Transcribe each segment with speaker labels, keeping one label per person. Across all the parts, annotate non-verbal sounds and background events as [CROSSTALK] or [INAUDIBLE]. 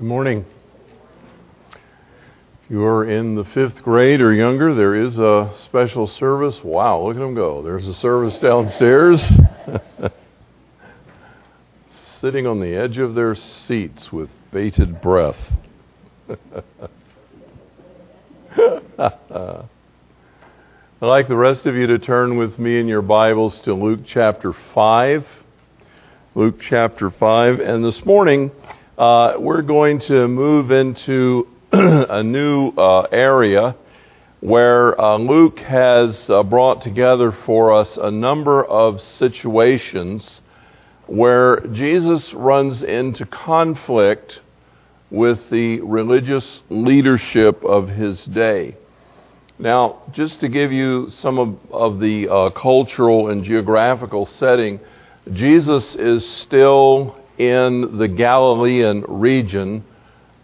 Speaker 1: Good morning. If you are in the fifth grade or younger, there is a special service. Wow, look at them go. There's a service downstairs. [LAUGHS] Sitting on the edge of their seats with bated breath. [LAUGHS] I'd like the rest of you to turn with me in your Bibles to Luke chapter 5. Luke chapter 5. And this morning, uh, we're going to move into [CLEARS THROAT] a new uh, area where uh, Luke has uh, brought together for us a number of situations where Jesus runs into conflict with the religious leadership of his day. Now, just to give you some of, of the uh, cultural and geographical setting, Jesus is still in the Galilean region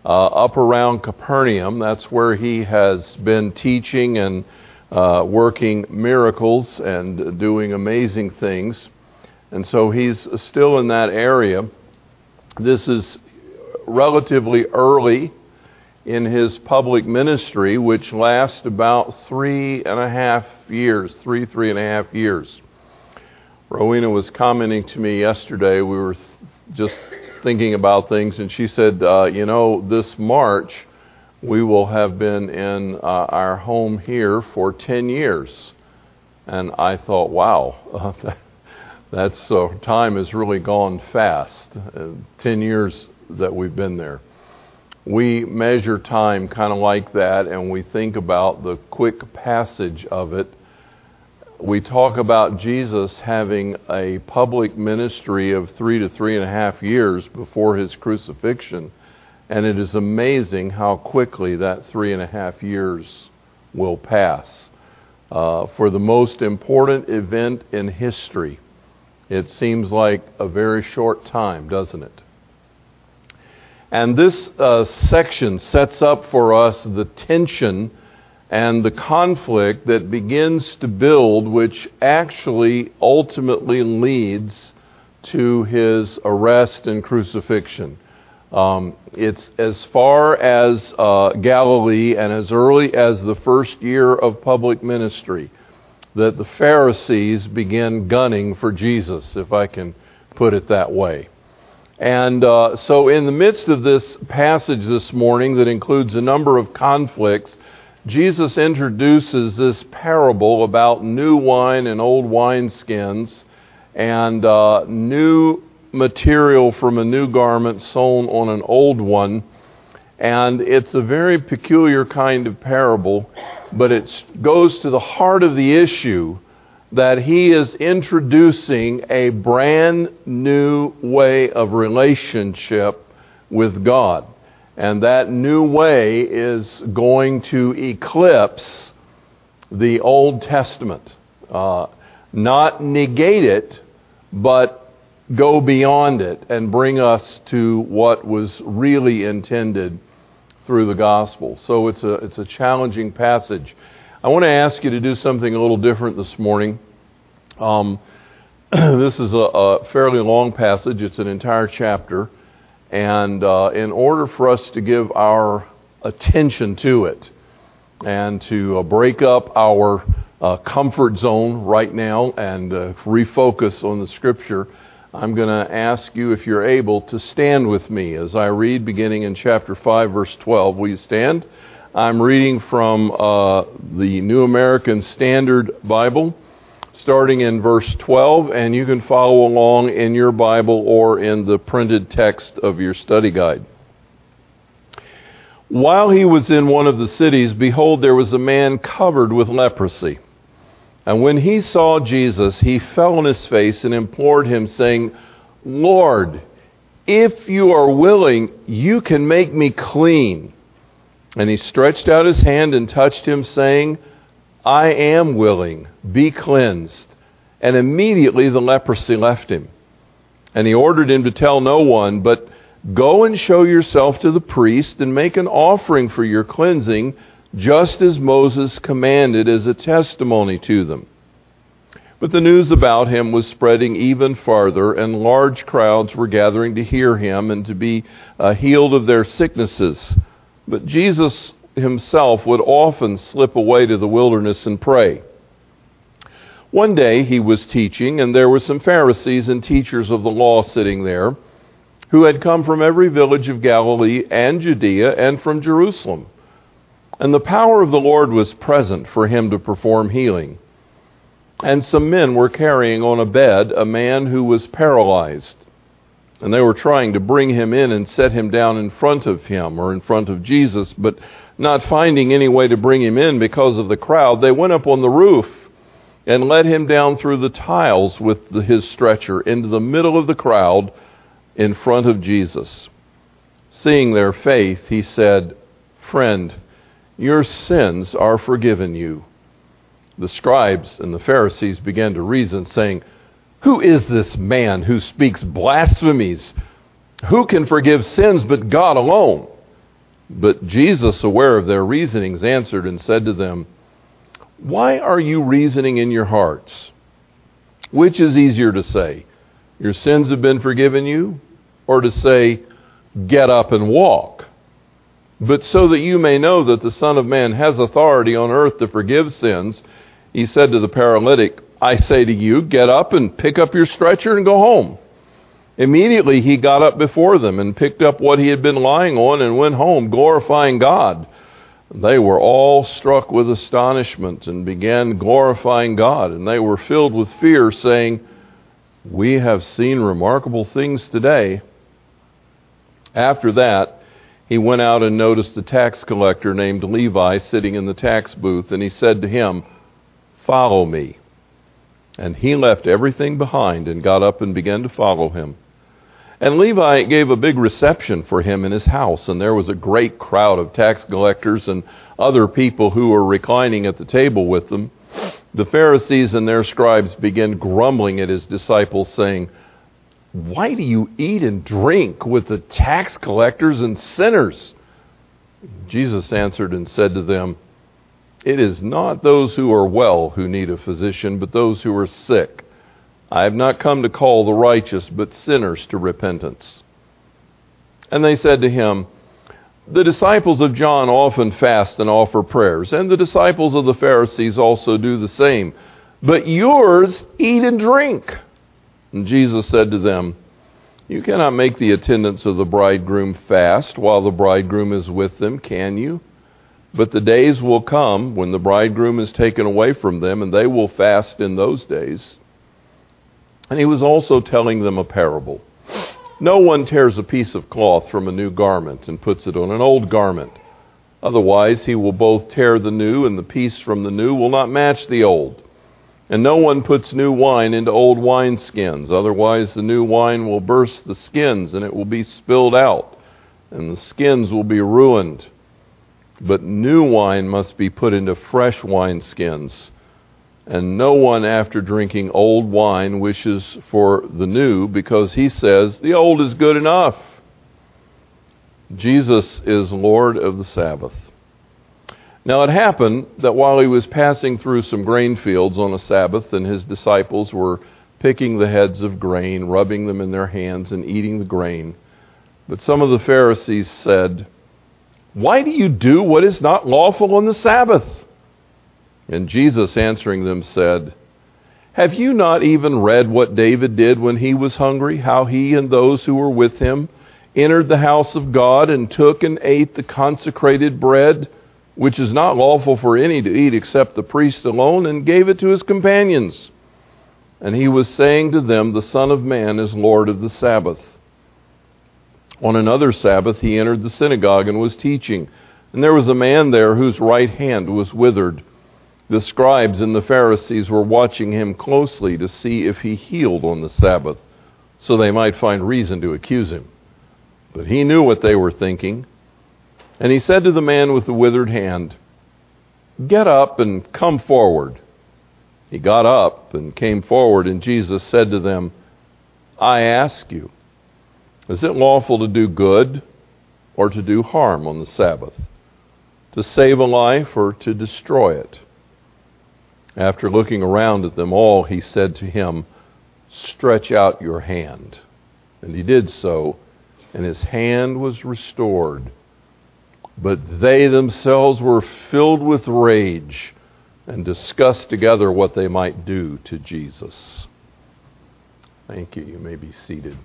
Speaker 1: uh, up around Capernaum. That's where he has been teaching and uh, working miracles and doing amazing things. And so he's still in that area. This is relatively early in his public ministry, which lasts about three and a half years, three, three and a half years. Rowena was commenting to me yesterday. We were just thinking about things, and she said, uh, You know, this March we will have been in uh, our home here for 10 years. And I thought, wow, [LAUGHS] that's uh, time has really gone fast. Uh, 10 years that we've been there. We measure time kind of like that, and we think about the quick passage of it we talk about Jesus having a public ministry of three to three and a half years before his crucifixion, and it is amazing how quickly that three and a half years will pass. Uh, for the most important event in history, it seems like a very short time, doesn't it? And this uh, section sets up for us the tension and the conflict that begins to build, which actually ultimately leads to his arrest and crucifixion. Um, it's as far as uh, Galilee and as early as the first year of public ministry that the Pharisees begin gunning for Jesus, if I can put it that way. And uh, so, in the midst of this passage this morning that includes a number of conflicts, Jesus introduces this parable about new wine and old wineskins and uh, new material from a new garment sewn on an old one. And it's a very peculiar kind of parable, but it goes to the heart of the issue that he is introducing a brand new way of relationship with God. And that new way is going to eclipse the Old Testament. Uh, not negate it, but go beyond it and bring us to what was really intended through the gospel. So it's a, it's a challenging passage. I want to ask you to do something a little different this morning. Um, [CLEARS THROAT] this is a, a fairly long passage, it's an entire chapter. And uh, in order for us to give our attention to it and to uh, break up our uh, comfort zone right now and uh, refocus on the Scripture, I'm going to ask you if you're able to stand with me as I read beginning in chapter 5, verse 12. Will you stand? I'm reading from uh, the New American Standard Bible starting in verse 12, and you can follow along in your Bible or in the printed text of your study guide. While he was in one of the cities, behold, there was a man covered with leprosy. And when he saw Jesus, he fell on his face and implored him, saying, Lord, if you are willing, you can make me clean. And he stretched out his hand and touched him, saying, I am willing, be cleansed. And immediately the leprosy left him. And he ordered him to tell no one, but go and show yourself to the priest and make an offering for your cleansing, just as Moses commanded as a testimony to them. But the news about him was spreading even farther, and large crowds were gathering to hear him and to be uh, healed of their sicknesses. But Jesus himself would often slip away to the wilderness and pray. One day he was teaching, and there were some Pharisees and teachers of the law sitting there who had come from every village of Galilee and Judea and from Jerusalem. And the power of the Lord was present for him to perform healing. And some men were carrying on a bed a man who was paralyzed. And they were trying to bring him in and set him down in front of him or in front of Jesus, but not finding any way to bring him in because of the crowd, they went up on the roof and led him down through the tiles with the, his stretcher into the middle of the crowd in front of Jesus. Seeing their faith, he said, Friend, your sins are forgiven you the scribes and the Pharisees began to reason, saying, Who is this man who speaks blasphemies? Who can forgive sins but God alone? But Jesus, aware of their reasonings, answered and said to them, Why are you reasoning in your hearts? Which is easier to say, Your sins have been forgiven you, or to say, Get up and walk? But so that you may know that the Son of Man has authority on earth to forgive sins, he said to the paralytic, I say to you, get up and pick up your stretcher and go home. Immediately he got up before them and picked up what he had been lying on and went home, glorifying God. They were all struck with astonishment and began glorifying God, and they were filled with fear, saying, We have seen remarkable things today. After that, he went out and noticed a tax collector named Levi sitting in the tax booth, and he said to him, Follow me. And he left everything behind and got up and began to follow him. And Levi gave a big reception for him in his house, and there was a great crowd of tax collectors and other people who were reclining at the table with them. The Pharisees and their scribes began grumbling at his disciples, saying, Why do you eat and drink with the tax collectors and sinners? Jesus answered and said to them, it is not those who are well who need a physician, but those who are sick. I have not come to call the righteous, but sinners to repentance. And they said to him, The disciples of John often fast and offer prayers, and the disciples of the Pharisees also do the same. But yours eat and drink. And Jesus said to them, You cannot make the attendants of the bridegroom fast while the bridegroom is with them, can you? But the days will come when the bridegroom is taken away from them, and they will fast in those days. And he was also telling them a parable. No one tears a piece of cloth from a new garment and puts it on an old garment. Otherwise, he will both tear the new, and the piece from the new will not match the old. And no one puts new wine into old wineskins. Otherwise, the new wine will burst the skins, and it will be spilled out, and the skins will be ruined. But new wine must be put into fresh wineskins. And no one, after drinking old wine, wishes for the new because he says, the old is good enough. Jesus is Lord of the Sabbath. Now it happened that while he was passing through some grain fields on a Sabbath, and his disciples were picking the heads of grain, rubbing them in their hands, and eating the grain, but some of the Pharisees said, why do you do what is not lawful on the Sabbath? And Jesus answering them said, Have you not even read what David did when he was hungry, how he and those who were with him entered the house of God and took and ate the consecrated bread, which is not lawful for any to eat except the priest alone, and gave it to his companions? And he was saying to them, The Son of Man is Lord of the Sabbath. On another Sabbath, he entered the synagogue and was teaching. And there was a man there whose right hand was withered. The scribes and the Pharisees were watching him closely to see if he healed on the Sabbath, so they might find reason to accuse him. But he knew what they were thinking. And he said to the man with the withered hand, Get up and come forward. He got up and came forward, and Jesus said to them, I ask you, is it lawful to do good or to do harm on the Sabbath? To save a life or to destroy it? After looking around at them all, he said to him, Stretch out your hand. And he did so, and his hand was restored. But they themselves were filled with rage and discussed together what they might do to Jesus. Thank you. You may be seated.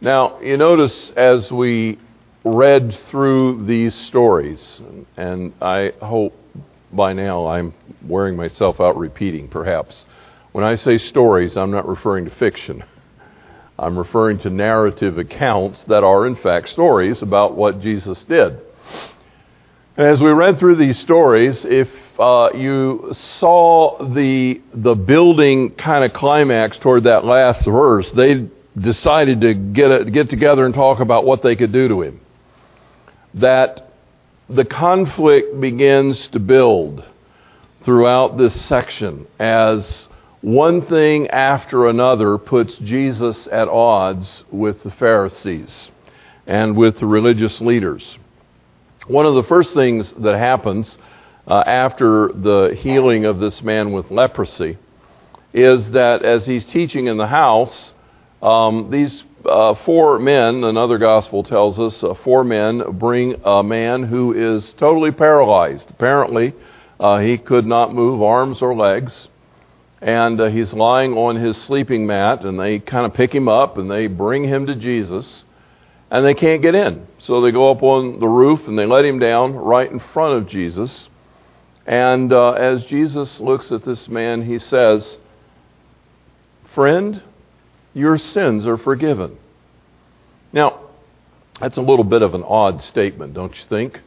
Speaker 1: Now, you notice as we read through these stories, and I hope by now I'm wearing myself out repeating, perhaps. When I say stories, I'm not referring to fiction. I'm referring to narrative accounts that are, in fact, stories about what Jesus did. And as we read through these stories, if uh, you saw the the building kind of climax toward that last verse, they decided to get a, get together and talk about what they could do to him. That the conflict begins to build throughout this section as one thing after another puts Jesus at odds with the Pharisees and with the religious leaders. One of the first things that happens uh, after the healing of this man with leprosy is that as he's teaching in the house, um, these uh, four men, another gospel tells us, uh, four men bring a man who is totally paralyzed. Apparently, uh, he could not move arms or legs. And uh, he's lying on his sleeping mat, and they kind of pick him up and they bring him to Jesus. And they can't get in. So they go up on the roof and they let him down right in front of Jesus. And uh, as Jesus looks at this man, he says, Friend, your sins are forgiven. Now, that's a little bit of an odd statement, don't you think?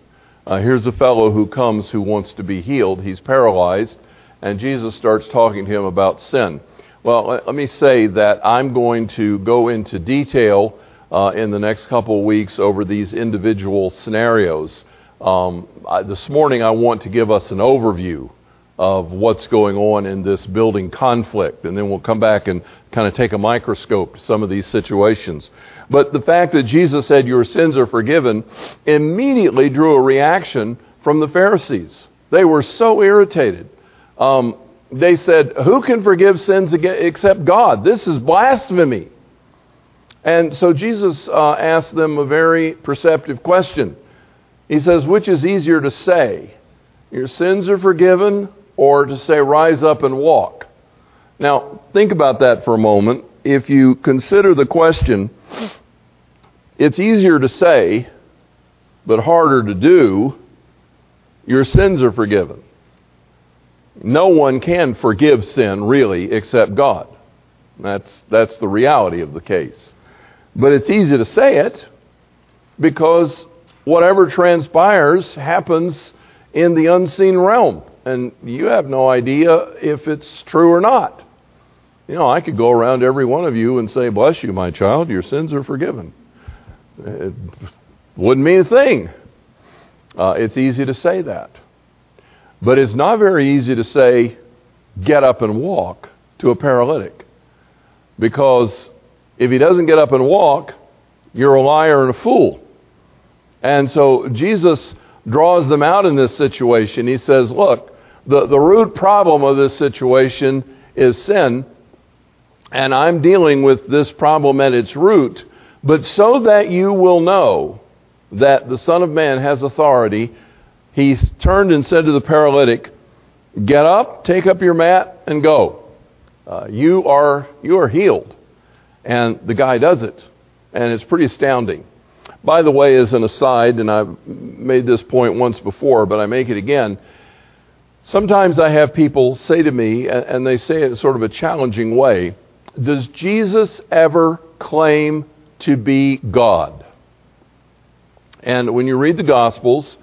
Speaker 1: Uh, here's a fellow who comes who wants to be healed. He's paralyzed, and Jesus starts talking to him about sin. Well, let, me say that I'm going to go into detail uh, in the next couple of weeks over these individual scenarios. Um, I, this morning, I want to give us an overview of what's going on in this building conflict. And then we'll come back and kind of take a microscope to some of these situations. But the fact that Jesus said, Your sins are forgiven, immediately drew a reaction from the Pharisees. They were so irritated. Um, they said, Who can forgive sins except God? This is blasphemy. And so Jesus uh, asked them a very perceptive question. He says, Which is easier to say? Your sins are forgiven, or to say, rise up and walk. Now, think about that for a moment. If you consider the question, it's easier to say, but harder to do, your sins are forgiven. No one can forgive sin, really, except God. That's, that's the reality of the case. But it's easy to say it because whatever transpires happens in the unseen realm and you have no idea if it's true or not. You know, I could go around every one of you and say, Bless you, my child, your sins are forgiven. It wouldn't mean a thing. Uh, it's easy to say that. But it's not very easy to say, Get up and walk to a paralytic. Because if he doesn't get up and walk, you're a liar and a fool. And so Jesus draws them out in this situation. He says, Look, the, the root problem of this situation is sin, and I'm dealing with this problem at its root. But so that you will know that the Son of Man has authority, he turned and said to the paralytic, Get up, take up your mat, and go. Uh, you, are, you are healed. And the guy does it. And it's pretty astounding. By the way, as an aside, and I've made this point once before, but I make it again, sometimes I have people say to me, and they say it in sort of a challenging way, Does Jesus ever claim to be God? And when you read the Gospels,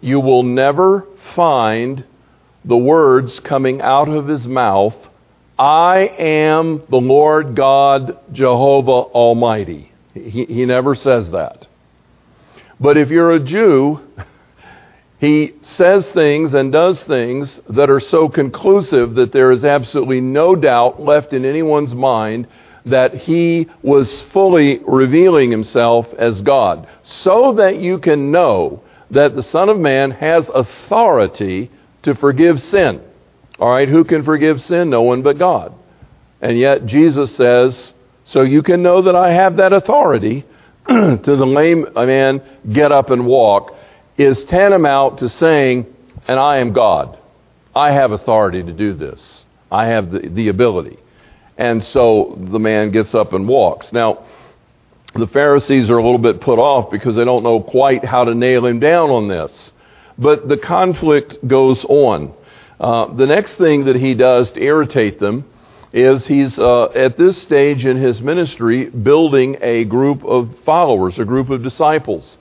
Speaker 1: you will never find the words coming out of his mouth, I am the Lord God Jehovah Almighty. He, he never says that. But if you're a Jew, [LAUGHS] he says things and does things that are so conclusive that there is absolutely no doubt left in anyone's mind that he was fully revealing himself as God, so that you can know that the Son of Man has authority to forgive sin. All right, who can forgive sin? No one but God. And yet Jesus says, so you can know that I have that authority [CLEARS THROAT] to the lame man, get up and walk, is tantamount to saying, and I am God. I have authority to do this. I have the, the ability. And so the man gets up and walks. Now, the Pharisees are a little bit put off because they don't know quite how to nail him down on this. But the conflict goes on. Uh, the next thing that he does to irritate them is he's uh, at this stage in his ministry building a group of followers, a group of disciples.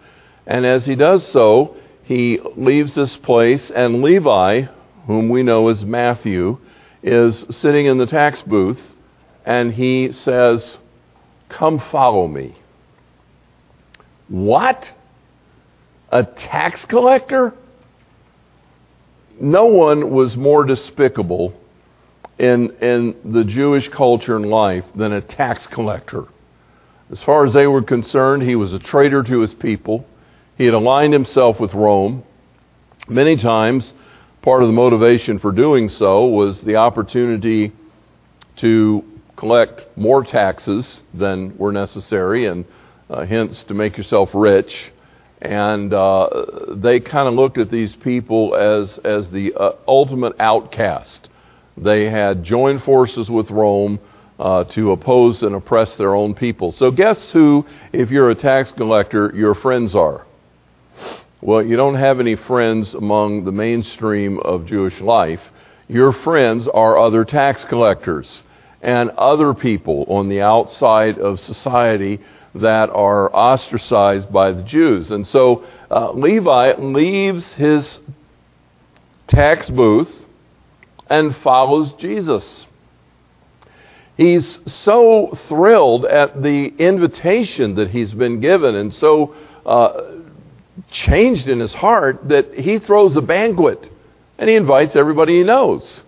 Speaker 1: And as he does so, he leaves this place, and Levi, whom we know as Matthew, is sitting in the tax booth, and he says, Come follow me. What? A tax collector? No one was more despicable in, in the Jewish culture and life than a tax collector. As far as they were concerned, he was a traitor to his people. He had aligned himself with Rome. Many times, part of the motivation for doing so was the opportunity to collect more taxes than were necessary and uh, hence to make yourself rich. And uh, they kind of looked at these people as, as the uh, ultimate outcast. They had joined forces with Rome uh, to oppose and oppress their own people. So, guess who, if you're a tax collector, your friends are? Well, you don't have any friends among the mainstream of Jewish life. Your friends are other tax collectors and other people on the outside of society that are ostracized by the Jews. And so uh, Levi leaves his tax booth and follows Jesus. He's so thrilled at the invitation that he's been given and so uh, changed in his heart that he throws a banquet and he invites everybody he knows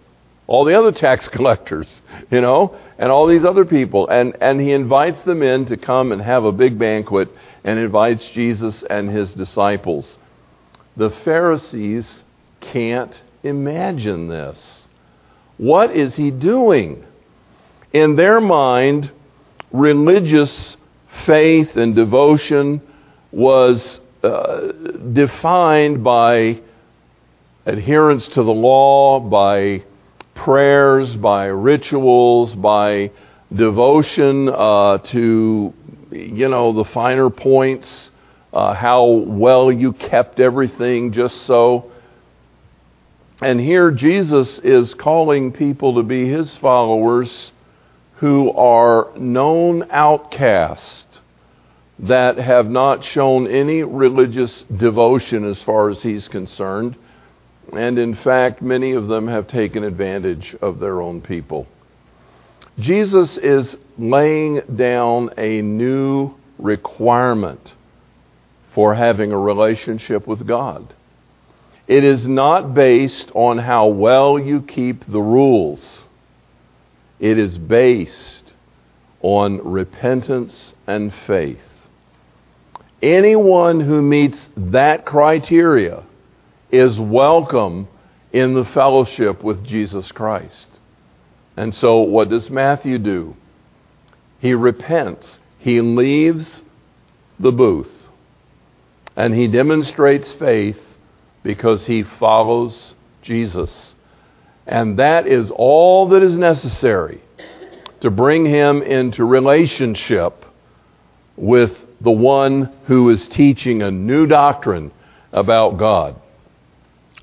Speaker 1: all the other tax [LAUGHS] collectors, you know, and all these other people. And, and he invites them in to come and have a big banquet and invites Jesus and his disciples. The Pharisees can't imagine this. What is he doing? In their mind, religious faith and devotion was uh, defined by adherence to the law, by prayers, by rituals, by devotion uh, to, you know, the finer points, uh, how well you kept everything just so. And here Jesus is calling people to be his followers who are known outcasts that have not shown any religious devotion as far as he's concerned and in fact, many of them have taken advantage of their own people. Jesus is laying down a new requirement for having a relationship with God. It is not based on how well you keep the rules. It is based on repentance and faith. Anyone who meets that criteria is welcome in the fellowship with Jesus Christ. And so, what does Matthew do? He repents, he leaves the booth, and he demonstrates faith because he follows Jesus. And that is all that is necessary to bring him into relationship with the one who is teaching a new doctrine about God.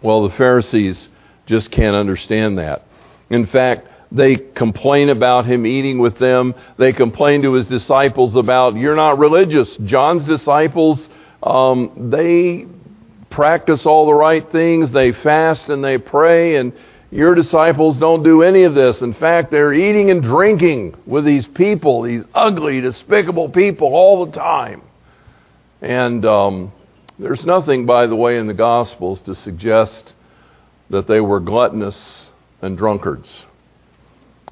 Speaker 1: Well, the Pharisees just can't understand that. In fact, they complain about him eating with them. They complain to his disciples about, you're not religious. John's disciples, um, they practice all the right things. They fast and they pray, and your disciples don't do any of this. In fact, they're eating and drinking with these people, these ugly, despicable people all the time. And um, there's nothing, by the way, in the Gospels to suggest that they were gluttonous and drunkards.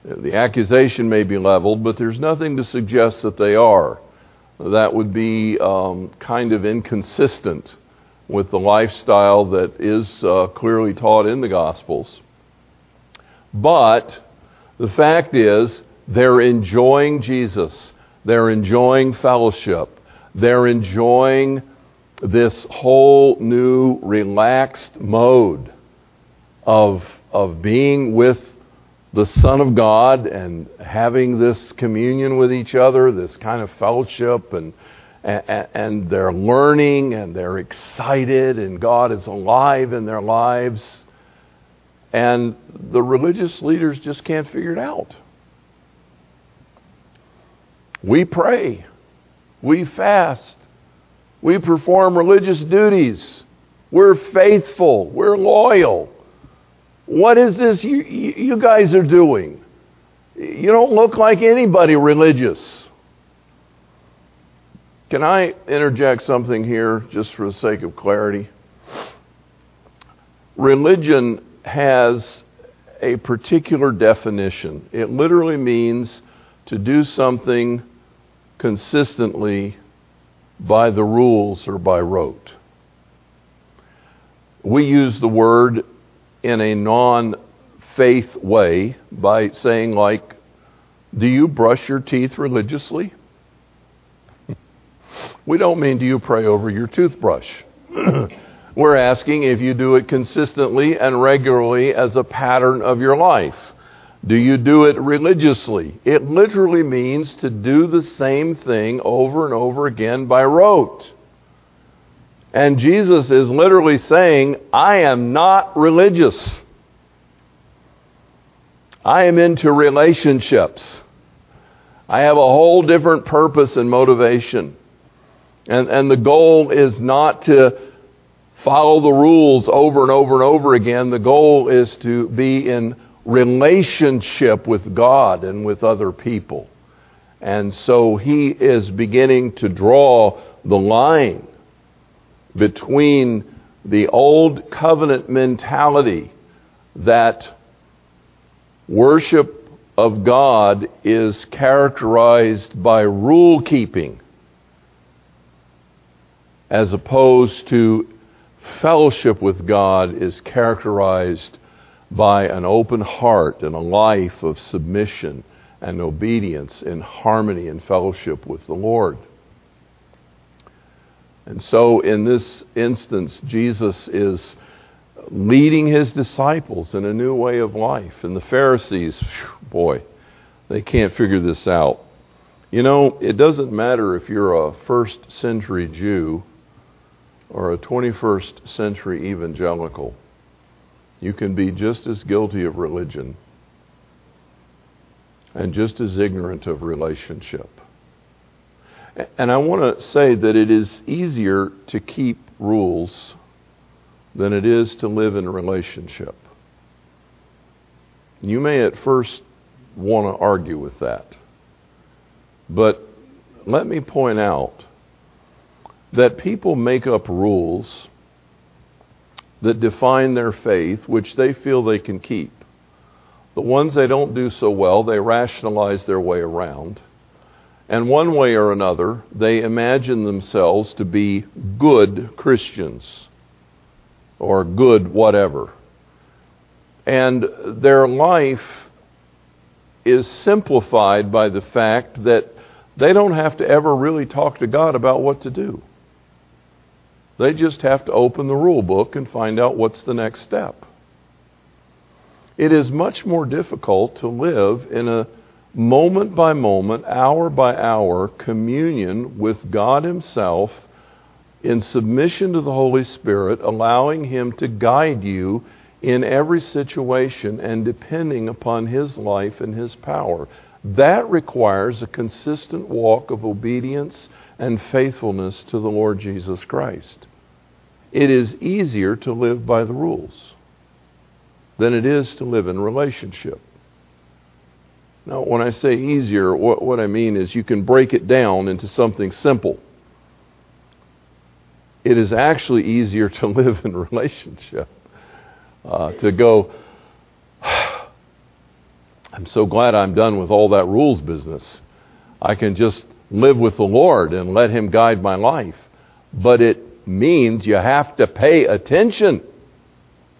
Speaker 1: The accusation may be leveled, but there's nothing to suggest that they are. That would be um, kind of inconsistent with the lifestyle that is uh, clearly taught in the Gospels. But the fact is, they're enjoying Jesus. They're enjoying fellowship. They're enjoying this whole new relaxed mode of, of being with the Son of God and having this communion with each other, this kind of fellowship, and, and, and they're learning and they're excited, and God is alive in their lives. And the religious leaders just can't figure it out. We pray, we fast, we perform religious duties, we're faithful, we're loyal. What is this you, you guys are doing? You don't look like anybody religious. Can I interject something here just for the sake of clarity? Religion has a particular definition. It literally means to do something consistently by the rules or by rote. We use the word in a non faith way by saying, like, do you brush your teeth religiously? [LAUGHS] we don't mean do you pray over your toothbrush. [CLEARS THROAT] We're asking if you do it consistently and regularly as a pattern of your life. Do you do it religiously? It literally means to do the same thing over and over again by rote. And Jesus is literally saying, I am not religious. I am into relationships. I have a whole different purpose and motivation. And, and the goal is not to follow the rules over and over and over again. The goal is to be in relationship with God and with other people. And so he is beginning to draw the line between the old covenant mentality that worship of God is characterized by rule keeping as opposed to fellowship with God is characterized by an open heart and a life of submission and obedience in harmony and fellowship with the Lord. And so, in this instance, Jesus is leading his disciples in a new way of life. And the Pharisees, boy, they can't figure this out. You know, it doesn't matter if you're a first century Jew or a 21st century evangelical, you can be just as guilty of religion and just as ignorant of relationship. And I want to say that it is easier to keep rules than it is to live in relationship. You may at first want to argue with that. But let me point out that people make up rules that define their faith, which they feel they can keep. The ones they don't do so well, they rationalize their way around. And one way or another, they imagine themselves to be good Christians or good whatever. And their life is simplified by the fact that they don't have to ever really talk to God about what to do. They just have to open the rule book and find out what's the next step. It is much more difficult to live in a moment by moment, hour by hour communion with God Himself in submission to the Holy Spirit, allowing Him to guide you in every situation and depending upon His life and His power. That requires a consistent walk of obedience and faithfulness to the Lord Jesus Christ. It is easier to live by the rules than it is to live in relationship. Now, when I say easier, what, what I mean is you can break it down into something simple. It is actually easier to [LAUGHS] live in relationship. Uh, to go, [SIGHS] I'm so glad I'm done with all that rules business. I can just live with the Lord and let Him guide my life. But it means you have to pay attention.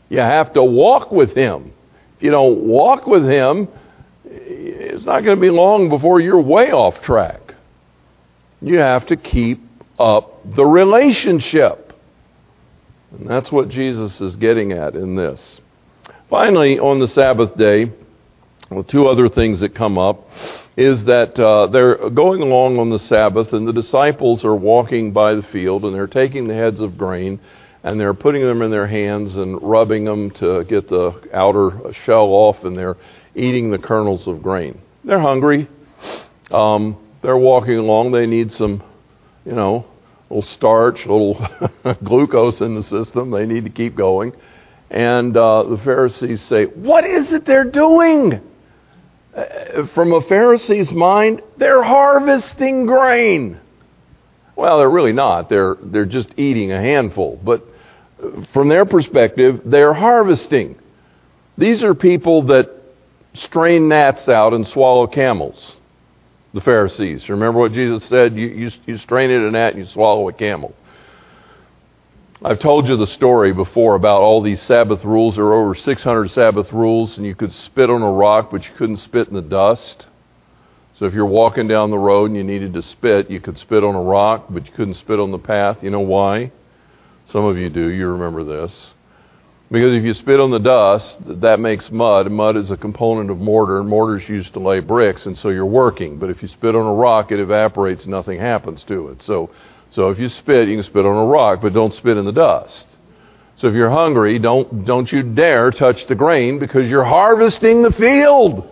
Speaker 1: You have to walk with Him. If you don't walk with Him, it's not going to be long before you're way off track. You have to keep up the relationship. And that's what Jesus is getting at in this. Finally, on the Sabbath day, well, two other things that come up is that uh, they're going along on the Sabbath, and the disciples are walking by the field, and they're taking the heads of grain, and they're putting them in their hands and rubbing them to get the outer shell off, and they're eating the kernels of grain. They're hungry. Um, they're walking along. They need some, you know, little starch, a little [LAUGHS] glucose in the system. They need to keep going. And uh, the Pharisees say, What is it they're doing? From a Pharisee's mind, they're harvesting grain. Well, they're really not. They're, they're just eating a handful. But from their perspective, they're harvesting. These are people that strain gnats out and swallow camels. The Pharisees. Remember what Jesus said? You, you, you strain it a gnat and you swallow a camel. I've told you the story before about all these Sabbath rules. There are over 600 Sabbath rules, and you could spit on a rock, but you couldn't spit in the dust. So if you're walking down the road and you needed to spit, you could spit on a rock, but you couldn't spit on the path. You know why? Some of you do. You remember this. Because if you spit on the dust, that makes mud, and mud is a component of mortar, and mortar is used to lay bricks, and so you're working. But if you spit on a rock, it evaporates, nothing happens to it. So so if you spit, you can spit on a rock, but don't spit in the dust. So if you're hungry, don't, don't you dare touch the grain because you're harvesting the field.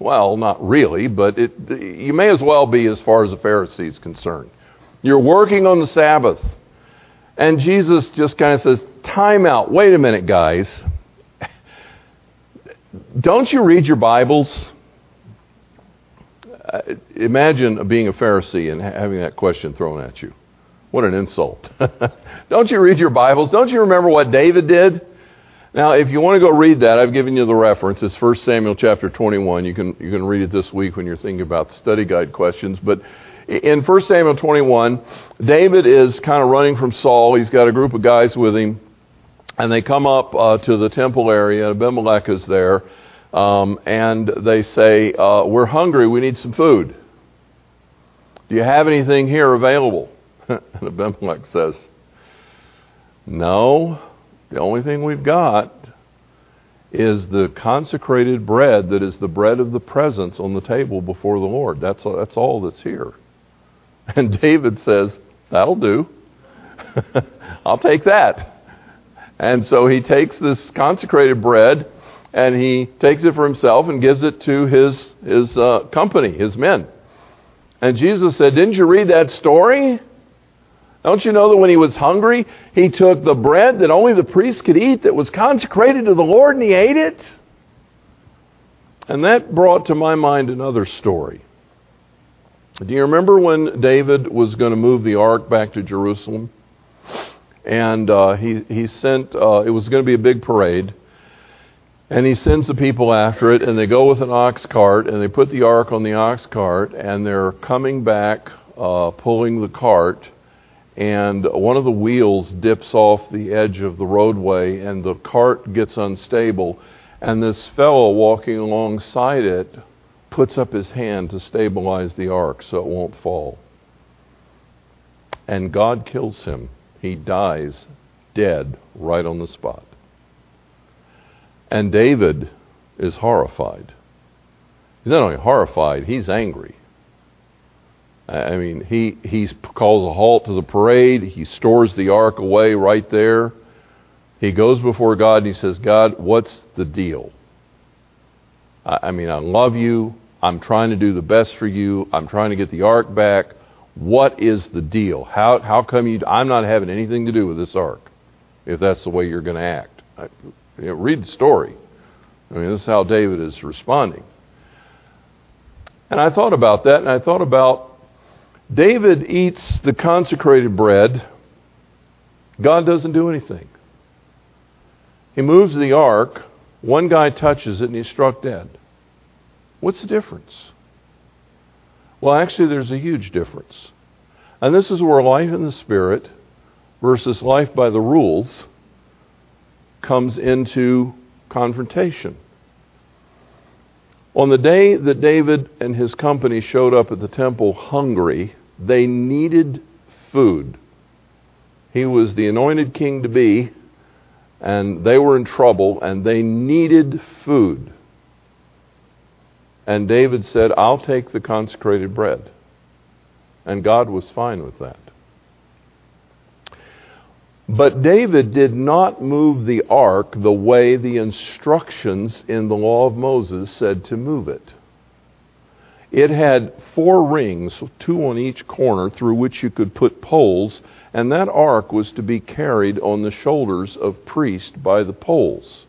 Speaker 1: Well, not really, but it, you may as well be as far as the Pharisees concerned. You're working on the Sabbath. And Jesus just kind of says, time out. Wait a minute, guys. Don't you read your Bibles? Uh, imagine being a Pharisee and having that question thrown at you. What an insult. [LAUGHS] Don't you read your Bibles? Don't you remember what David did? Now, if you want to go read that, I've given you the reference. It's 1 Samuel chapter 21. You can, you can read it this week when you're thinking about the study guide questions. But in 1 Samuel 21, David is kind of running from Saul. He's got a group of guys with him. And they come up uh, to the temple area. Abimelech is there. Um, and they say, uh, We're hungry, we need some food. Do you have anything here available? [LAUGHS] and Abimelech says, No, the only thing we've got is the consecrated bread that is the bread of the presence on the table before the Lord. That's, that's all that's here. [LAUGHS] And David says, That'll do. [LAUGHS] I'll take that. And so he takes this consecrated bread and he takes it for himself and gives it to his, his uh, company, his men. And Jesus said, Didn't you read that story? Don't you know that when he was hungry, he took the bread that only the priest could eat that was consecrated to the Lord and he ate it? And that brought to my mind another story. Do you remember when David was going to move the ark back to Jerusalem? And uh, he, he sent, uh, it was going to be a big parade. And he sends the people after it, and they go with an ox cart, and they put the ark on the ox cart, and they're coming back, uh, pulling the cart, and one of the wheels dips off the edge of the roadway, and the cart gets unstable, and this fellow walking alongside it puts up his hand to stabilize the ark so it won't fall. And God kills him. He dies dead right on the spot. And David is horrified. He's not only horrified, he's angry. I mean, he, he calls a halt to the parade. He stores the ark away right there. He goes before God and he says, God, what's the deal? I, I mean, I love you. I'm trying to do the best for you. I'm trying to get the ark back. What is the deal? How, how come you, I'm not having anything to do with this ark if that's the way you're going to act? I, you know, read the story. I mean, this is how David is responding. And I thought about that, and I thought about David eats the consecrated bread. God doesn't do anything. He moves the ark. One guy touches it, and he's struck dead. What's the difference? Well, actually, there's a huge difference. And this is where life in the Spirit versus life by the rules comes into confrontation. On the day that David and his company showed up at the temple hungry, they needed food. He was the anointed king to be, and they were in trouble, and they needed food. And David said, I'll take the consecrated bread. And God was fine with that. But David did not move the ark the way the instructions in the law of Moses said to move it. It had four rings, two on each corner, through which you could put poles, and that ark was to be carried on the shoulders of priests by the poles.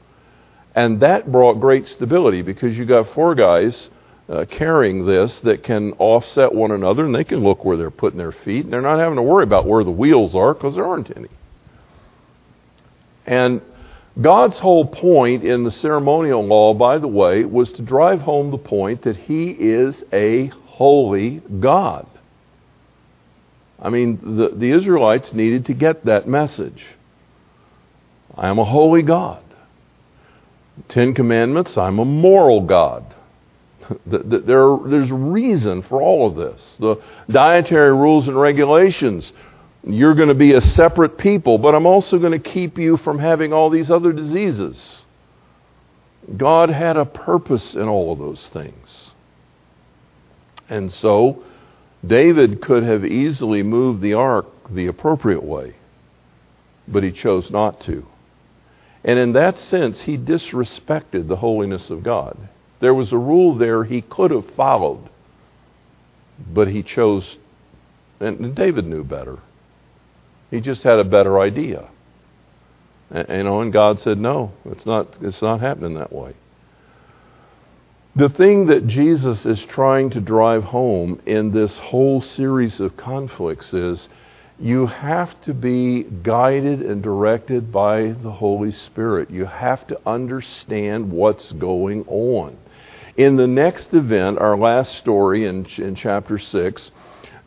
Speaker 1: And that brought great stability because you got four guys uh, carrying this that can offset one another and they can look where they're putting their feet and they're not having to worry about where the wheels are because there aren't any. And God's whole point in the ceremonial law, by the way, was to drive home the point that He is a holy God. I mean, the, the Israelites needed to get that message. I am a holy God. Ten Commandments, I'm a moral God. [LAUGHS] there, there's reason for all of this. The dietary rules and regulations you're going to be a separate people, but I'm also going to keep you from having all these other diseases. God had a purpose in all of those things. And so, David could have easily moved the ark the appropriate way, but he chose not to. And in that sense, he disrespected the holiness of God. There was a rule there he could have followed, but he chose, and David knew better. He just had a better idea. And, you know, and God said, no, it's not, it's not happening that way. The thing that Jesus is trying to drive home in this whole series of conflicts is you have to be guided and directed by the Holy Spirit. You have to understand what's going on. In the next event, our last story in, in chapter 6,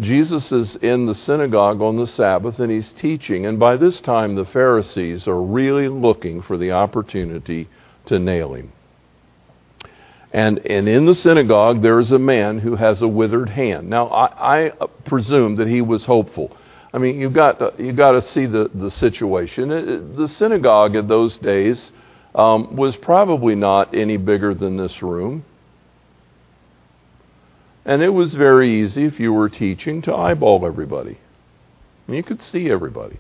Speaker 1: Jesus is in the synagogue on the Sabbath and he's teaching, and by this time the Pharisees are really looking for the opportunity to nail him. And, and in the synagogue there is a man who has a withered hand. Now I, I presume that he was hopeful. I mean, you've got you've got to see the the situation. It, the synagogue in those days um, was probably not any bigger than this room. And it was very easy if you were teaching to eyeball everybody. You could see everybody.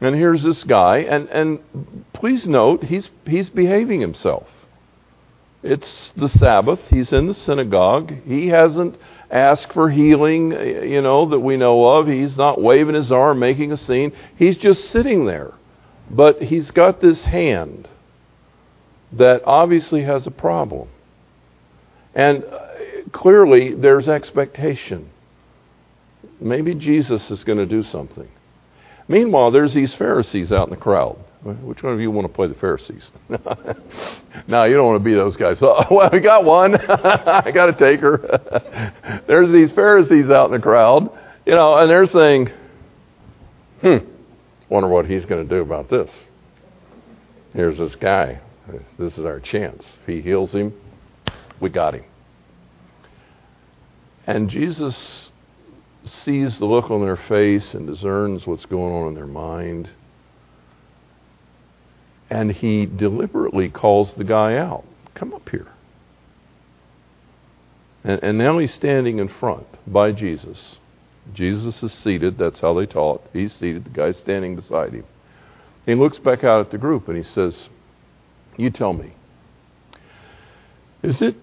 Speaker 1: And here's this guy, and, and please note, he's, he's behaving himself. It's the Sabbath. He's in the synagogue. He hasn't asked for healing, you know, that we know of. He's not waving his arm, making a scene. He's just sitting there. But he's got this hand that obviously has a problem. And clearly there's expectation. Maybe Jesus is going to do something. Meanwhile, there's these Pharisees out in the crowd. Which one of you want to play the Pharisees? [LAUGHS] no, you don't want to be those guys. [LAUGHS] Well, we got one. [LAUGHS] I got to take her. there's these Pharisees out in the crowd, you know, and they're saying, "Hmm, wonder what he's going to do about this." Here's this guy. This is our chance. If he heals him, we got him. And Jesus sees the look on their face and discerns what's going on in their mind. And he deliberately calls the guy out Come up here. And, and now he's standing in front by Jesus. Jesus is seated. That's how they taught. He's seated. The guy's standing beside him. He looks back out at the group and he says, You tell me, is it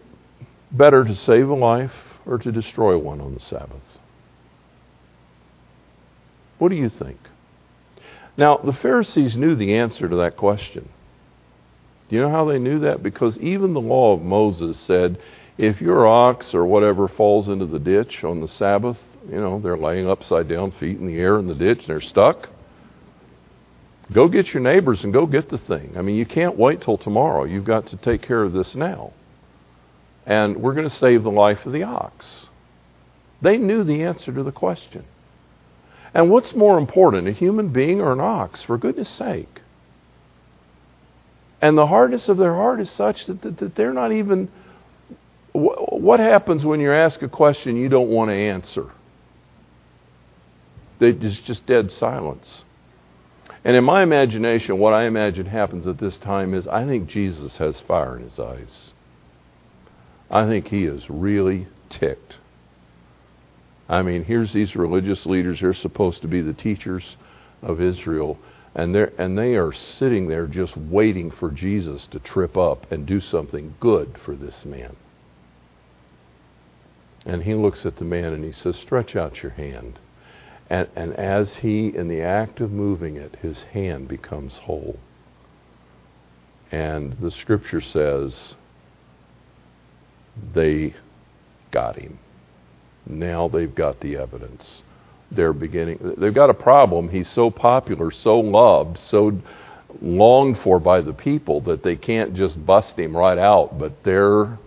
Speaker 1: better to save a life or to destroy one on the Sabbath? What do you think? Now, the Pharisees knew the answer to that question. Do you know how they knew that? Because even the law of Moses said if your ox or whatever falls into the ditch on the Sabbath, you know, they're laying upside down, feet in the air in the ditch, and they're stuck. Go get your neighbors and go get the thing. I mean, you can't wait till tomorrow. You've got to take care of this now and we're going to save the life of the ox. They knew the answer to the question. And what's more important, a human being or an ox, for goodness sake? And the hardness of their heart is such that, that, that they're not even. what happens when you're asked a question you don't want to answer? There's just dead silence. And in my imagination, what I imagine happens at this time is I think Jesus has fire in his eyes. I think he is really ticked. I mean, here's these religious leaders, they're supposed to be the teachers of Israel, and they and they are sitting there just waiting for Jesus to trip up and do something good for this man. And he looks at the man and he says, "Stretch out your hand." And, and as he, in the act of moving it, his hand becomes whole. And the scripture says they got him. Now they've got the evidence. They're beginning, they've got a problem. He's so popular, so loved, so longed for by the people that they can't just bust him right out, but they're,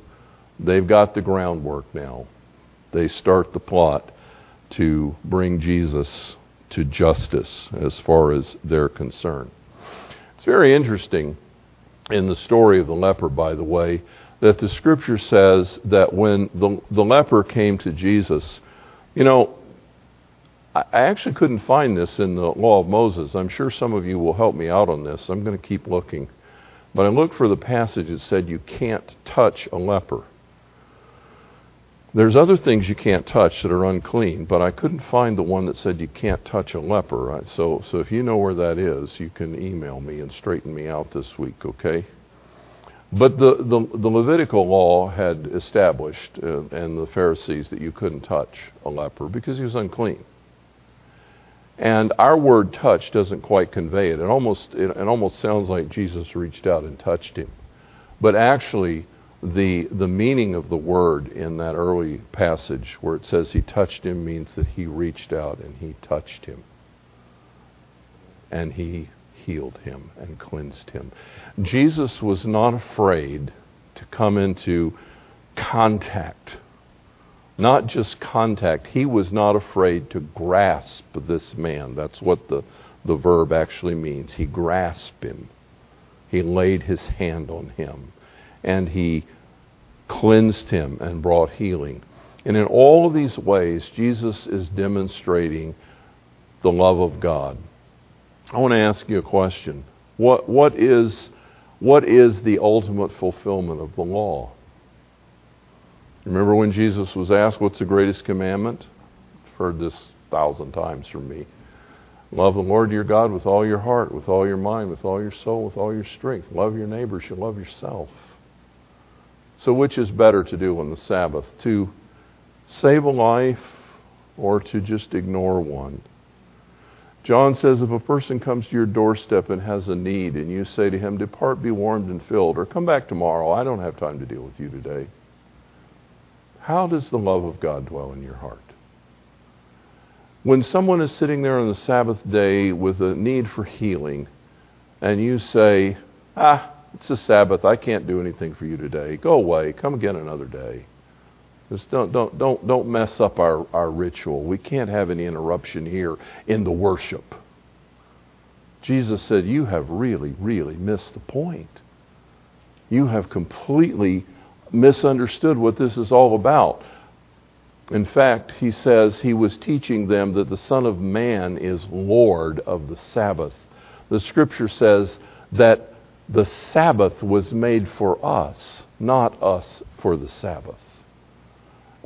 Speaker 1: they've got the groundwork now. They start the plot to bring Jesus to justice as far as they're concerned. It's very interesting in the story of the leper, by the way, that the scripture says that when the, the leper came to Jesus, you know, I, actually couldn't find this in the law of Moses. I'm sure some of you will help me out on this. I'm going to keep looking. But I looked for the passage that said you can't touch a leper. There's other things you can't touch that are unclean, but I couldn't find the one that said you can't touch a leper. So, so if you know where that is, you can email me and straighten me out this week, okay? But the, the, the Levitical law had established, uh, and the Pharisees, that you couldn't touch a leper because he was unclean. And our word touch doesn't quite convey it. It almost, it, it almost sounds like Jesus reached out and touched him. But actually, the, the meaning of the word in that early passage where it says he touched him means that he reached out and he touched him. And he healed him and cleansed him. Jesus was not afraid to come into contact. Not just contact, he was not afraid to grasp this man. That's what the, the verb actually means. He grasped him, he laid his hand on him, and he cleansed him and brought healing. And in all of these ways, Jesus is demonstrating the love of God. I want to ask you a question. What, what, is, what is the ultimate fulfillment of the law? Remember when Jesus was asked, What's the greatest commandment? I've heard this a thousand times from me. Love the Lord your God with all your heart, with all your mind, with all your soul, with all your strength. Love your neighbors, you love yourself. So, which is better to do on the Sabbath? To save a life or to just ignore one? John says if a person comes to your doorstep and has a need, and you say to him, Depart, be warmed and filled, or come back tomorrow, I don't have time to deal with you today. How does the love of God dwell in your heart? When someone is sitting there on the Sabbath day with a need for healing, and you say, Ah, it's the Sabbath. I can't do anything for you today. Go away. Come again another day. Just don't, don't, don't, don't mess up our, our ritual. We can't have any interruption here in the worship. Jesus said, You have really, really missed the point. You have completely misunderstood what this is all about. In fact, he says he was teaching them that the Son of Man is Lord of the Sabbath. The scripture says that the Sabbath was made for us, not us for the Sabbath.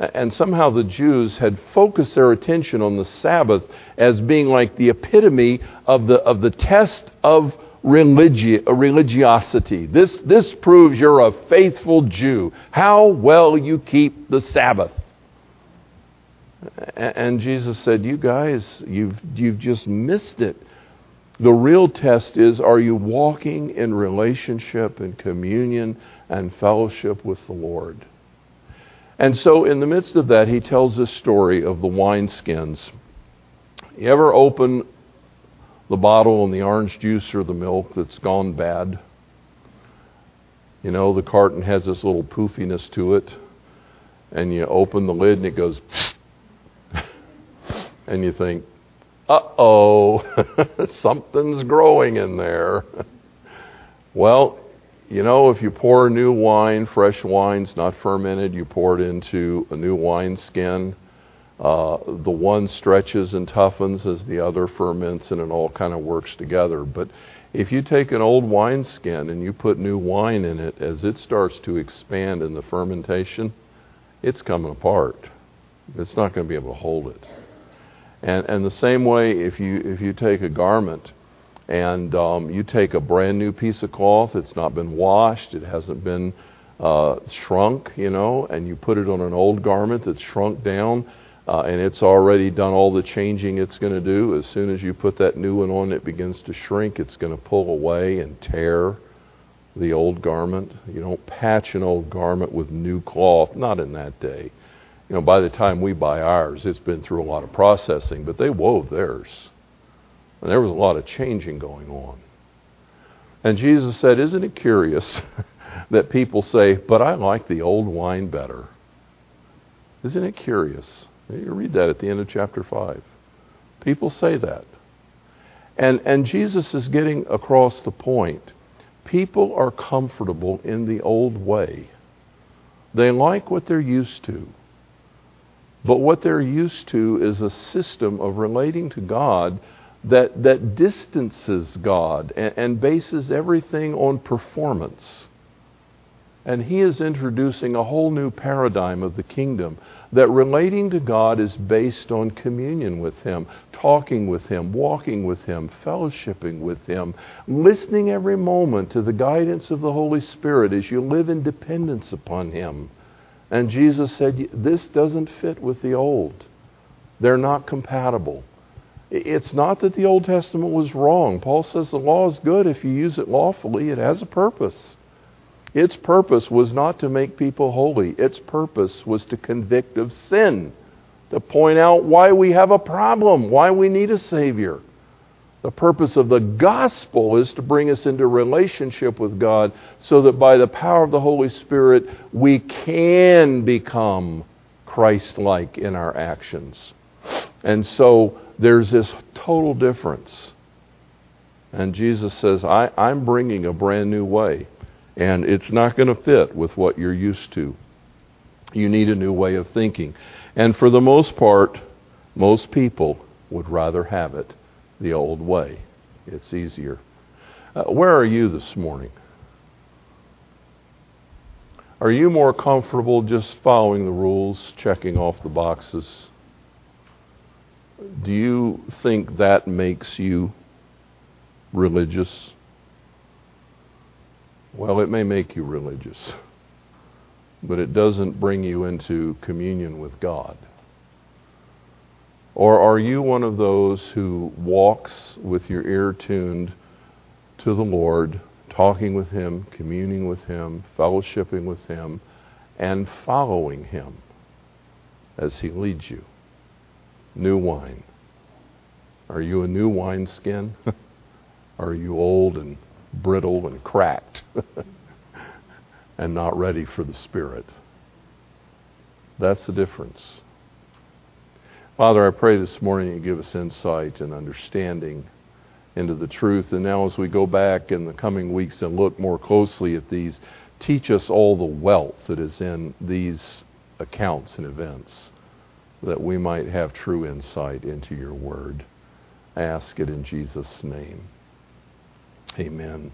Speaker 1: And somehow the Jews had focused their attention on the Sabbath as being like the epitome of the, of the test of religi- uh, religiosity. This, this proves you're a faithful Jew, how well you keep the Sabbath. And Jesus said, You guys, you've, you've just missed it. The real test is are you walking in relationship and communion and fellowship with the Lord? And so, in the midst of that, he tells this story of the wineskins. You ever open the bottle and the orange juice or the milk that's gone bad? You know, the carton has this little poofiness to it, and you open the lid and it goes, [LAUGHS] and you think, uh oh, [LAUGHS] something's growing in there. [LAUGHS] well, you know, if you pour new wine, fresh wine's not fermented, you pour it into a new wineskin. Uh, the one stretches and toughens as the other ferments, and it all kind of works together. But if you take an old wineskin and you put new wine in it, as it starts to expand in the fermentation, it's coming apart. It's not going to be able to hold it. And and the same way, if you if you take a garment and um, you take a brand new piece of cloth, it's not been washed, it hasn't been uh, shrunk, you know, and you put it on an old garment that's shrunk down, uh, and it's already done all the changing it's going to do. As soon as you put that new one on, it begins to shrink. It's going to pull away and tear the old garment. You don't patch an old garment with new cloth, not in that day you know, by the time we buy ours, it's been through a lot of processing, but they wove theirs. And there was a lot of changing going on. And Jesus said, Isn't it curious [LAUGHS] that people say, But I like the old wine better? Isn't it curious? You read that at the end of chapter 5. People say that. And, and Jesus is getting across the point. People are comfortable in the old way, they like what they're used to. But what they're used to is a system of relating to God that, that distances God and, and bases everything on performance. And he is introducing a whole new paradigm of the kingdom that relating to God is based on communion with Him, talking with Him, walking with Him, fellowshipping with Him, listening every moment to the guidance of the Holy Spirit as you live in dependence upon Him. And Jesus said, This doesn't fit with the old. They're not compatible. It's not that the Old Testament was wrong. Paul says the law is good if you use it lawfully, it has a purpose. Its purpose was not to make people holy, its purpose was to convict of sin, to point out why we have a problem, why we need a Savior. The purpose of the gospel is to bring us into relationship with God so that by the power of the Holy Spirit we can become Christ like in our actions. And so there's this total difference. And Jesus says, I, am bringing a brand new way. And it's not going to fit with what you're used to. You need a new way of thinking. And for the most part, most people would rather have it the old way. It's easier. Uh, where are you this morning? Are you more comfortable just following the rules, checking off the boxes? Do you think that makes you religious? Well, it may make you religious, but it doesn't bring you into communion with God. Or are you one of those who walks with your ear tuned to the Lord, talking with Him, communing with Him, fellowshipping with Him, and following Him as He leads you? New wine. Are you a new wineskin? [LAUGHS] are you old and brittle and cracked [LAUGHS] and not ready for the Spirit? That's the difference. Father, I pray this morning you give us insight and understanding into the truth. And now, as we go back in the coming weeks and look more closely at these, teach us all the wealth that is in these accounts and events, that we might have true insight into your word. Ask it in Jesus' name. Amen.